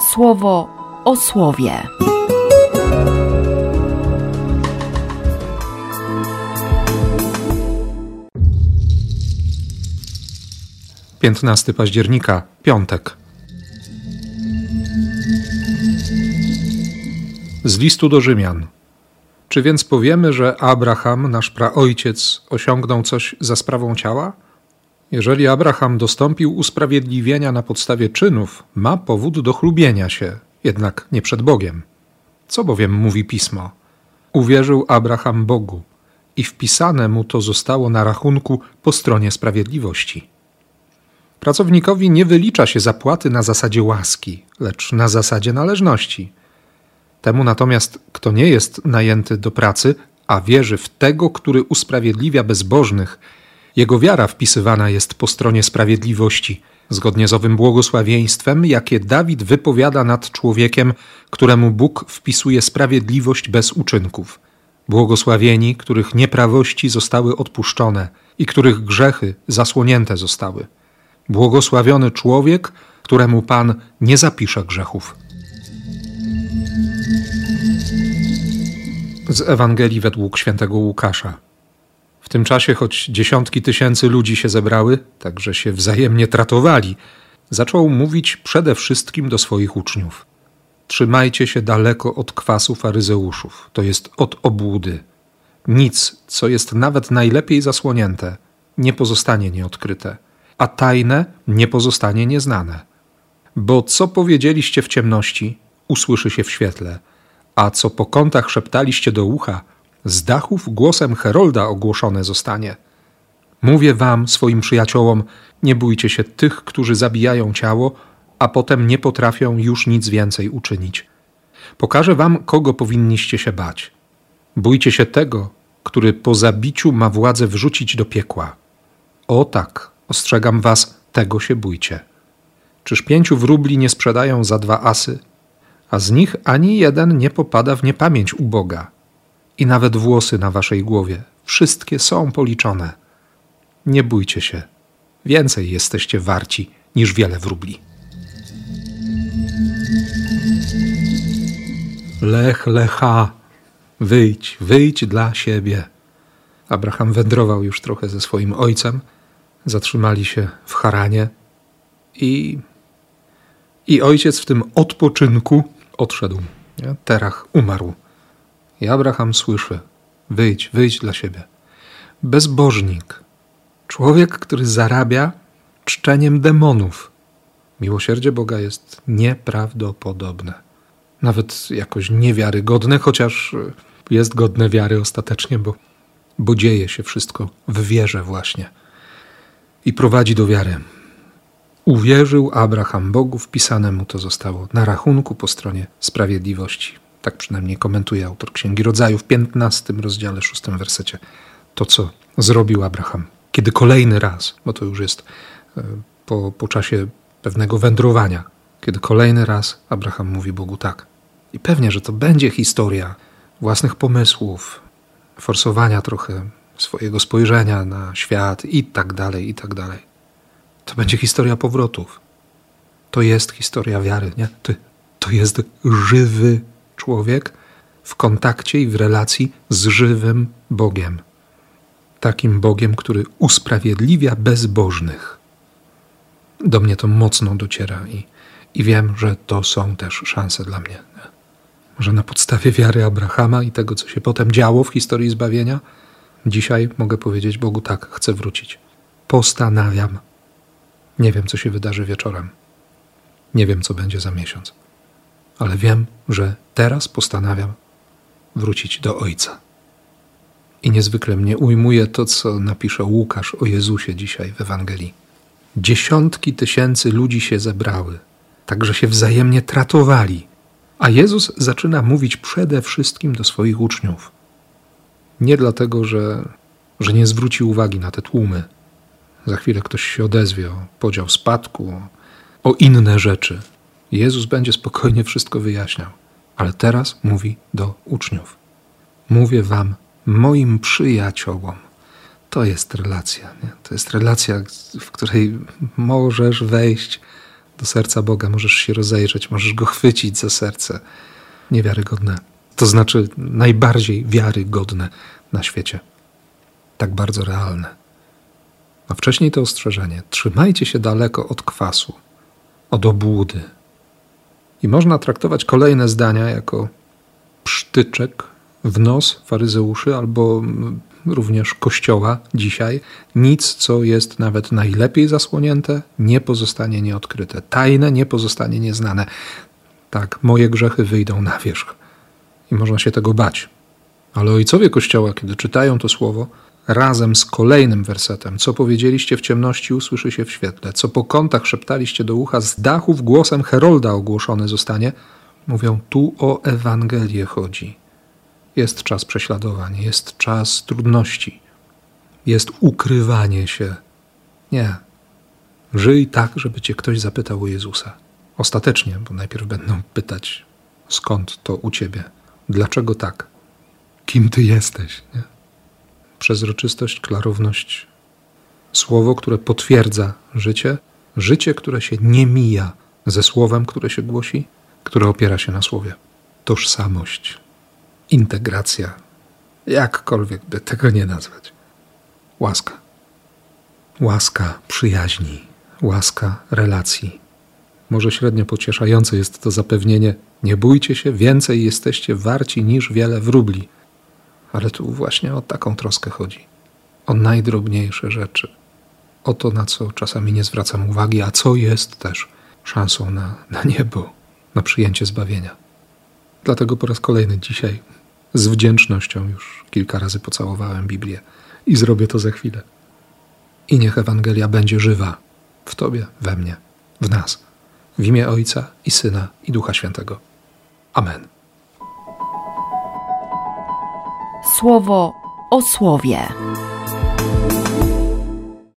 słowo o słowie. Piętnasty października, piątek. Z listu do Rzymian. Czy więc powiemy, że Abraham, nasz praojciec, osiągnął coś za sprawą ciała? Jeżeli Abraham dostąpił usprawiedliwienia na podstawie czynów, ma powód do chlubienia się, jednak nie przed Bogiem. Co bowiem mówi pismo? Uwierzył Abraham Bogu i wpisane mu to zostało na rachunku po stronie sprawiedliwości. Pracownikowi nie wylicza się zapłaty na zasadzie łaski, lecz na zasadzie należności. Temu natomiast, kto nie jest najęty do pracy, a wierzy w tego, który usprawiedliwia bezbożnych, jego wiara wpisywana jest po stronie sprawiedliwości, zgodnie z owym błogosławieństwem, jakie Dawid wypowiada nad człowiekiem, któremu Bóg wpisuje sprawiedliwość bez uczynków. Błogosławieni, których nieprawości zostały odpuszczone i których grzechy zasłonięte zostały. Błogosławiony człowiek, któremu Pan nie zapisze grzechów. Z Ewangelii według świętego Łukasza. W tym czasie, choć dziesiątki tysięcy ludzi się zebrały, także się wzajemnie tratowali, zaczął mówić przede wszystkim do swoich uczniów. Trzymajcie się daleko od kwasu faryzeuszów, to jest od obłudy. Nic, co jest nawet najlepiej zasłonięte, nie pozostanie nieodkryte, a tajne nie pozostanie nieznane. Bo co powiedzieliście w ciemności, usłyszy się w świetle, a co po kątach szeptaliście do ucha, z dachów głosem Herolda ogłoszone zostanie. Mówię wam, swoim przyjaciołom, nie bójcie się tych, którzy zabijają ciało, a potem nie potrafią już nic więcej uczynić. Pokażę wam, kogo powinniście się bać. Bójcie się tego, który po zabiciu ma władzę wrzucić do piekła. O tak, ostrzegam was, tego się bójcie. Czyż pięciu wróbli nie sprzedają za dwa asy, a z nich ani jeden nie popada w niepamięć u Boga? I nawet włosy na waszej głowie. Wszystkie są policzone. Nie bójcie się. Więcej jesteście warci niż wiele wróbli. Lech, lecha, wyjdź, wyjdź dla siebie. Abraham wędrował już trochę ze swoim ojcem. Zatrzymali się w Haranie i, i ojciec w tym odpoczynku odszedł. Terach umarł. I Abraham słyszy: Wyjdź, wyjdź dla siebie. Bezbożnik, człowiek, który zarabia czczeniem demonów. Miłosierdzie Boga jest nieprawdopodobne. Nawet jakoś niewiarygodne, chociaż jest godne wiary ostatecznie, bo, bo dzieje się wszystko w wierze właśnie. I prowadzi do wiary. Uwierzył Abraham Bogu, wpisane mu to zostało na rachunku po stronie sprawiedliwości. Tak przynajmniej komentuje autor Księgi Rodzaju w 15 rozdziale, 6 wersecie. To, co zrobił Abraham, kiedy kolejny raz, bo to już jest e, po, po czasie pewnego wędrowania, kiedy kolejny raz Abraham mówi Bogu tak. I pewnie, że to będzie historia własnych pomysłów, forsowania trochę swojego spojrzenia na świat i tak dalej, i tak dalej. To będzie historia powrotów. To jest historia wiary, nie? To, to jest żywy człowiek w kontakcie i w relacji z żywym Bogiem. Takim Bogiem, który usprawiedliwia bezbożnych. Do mnie to mocno dociera i, i wiem, że to są też szanse dla mnie. Może na podstawie wiary Abrahama i tego, co się potem działo w historii zbawienia, dzisiaj mogę powiedzieć Bogu tak, chcę wrócić. Postanawiam. Nie wiem, co się wydarzy wieczorem. Nie wiem, co będzie za miesiąc ale wiem, że teraz postanawiam wrócić do Ojca. I niezwykle mnie ujmuje to, co napisze Łukasz o Jezusie dzisiaj w Ewangelii. Dziesiątki tysięcy ludzi się zebrały, także się wzajemnie tratowali, a Jezus zaczyna mówić przede wszystkim do swoich uczniów. Nie dlatego, że, że nie zwróci uwagi na te tłumy. Za chwilę ktoś się odezwie o podział spadku, o inne rzeczy, Jezus będzie spokojnie wszystko wyjaśniał. Ale teraz mówi do uczniów: Mówię wam, moim przyjaciołom. To jest relacja. Nie? To jest relacja, w której możesz wejść do serca Boga, możesz się rozejrzeć, możesz go chwycić za serce. Niewiarygodne. To znaczy najbardziej wiarygodne na świecie. Tak bardzo realne. A wcześniej to ostrzeżenie: trzymajcie się daleko od kwasu, od obłudy. I można traktować kolejne zdania jako psztyczek w nos faryzeuszy albo również Kościoła dzisiaj, nic, co jest nawet najlepiej zasłonięte, nie pozostanie nieodkryte. Tajne nie pozostanie nieznane. Tak, moje grzechy wyjdą na wierzch. I można się tego bać. Ale ojcowie Kościoła, kiedy czytają to słowo, razem z kolejnym wersetem, co powiedzieliście w ciemności, usłyszy się w świetle, co po kątach szeptaliście do ucha, z dachów głosem Herolda ogłoszony zostanie, mówią, tu o Ewangelię chodzi. Jest czas prześladowań, jest czas trudności, jest ukrywanie się. Nie. Żyj tak, żeby cię ktoś zapytał o Jezusa. Ostatecznie, bo najpierw będą pytać, skąd to u ciebie, dlaczego tak, kim ty jesteś. Nie? Przezroczystość, klarowność, słowo, które potwierdza życie, życie, które się nie mija ze słowem, które się głosi, które opiera się na słowie. Tożsamość integracja, jakkolwiek by tego nie nazwać. Łaska. Łaska przyjaźni, łaska relacji. Może średnio pocieszające jest to zapewnienie: nie bójcie się, więcej jesteście warci niż wiele wróbli. Ale tu właśnie o taką troskę chodzi. O najdrobniejsze rzeczy. O to, na co czasami nie zwracam uwagi, a co jest też szansą na, na niebo, na przyjęcie zbawienia. Dlatego po raz kolejny dzisiaj z wdzięcznością już kilka razy pocałowałem Biblię i zrobię to za chwilę. I niech Ewangelia będzie żywa w Tobie, we mnie, w nas, w imię Ojca i Syna i Ducha Świętego. Amen. Słowo o słowie.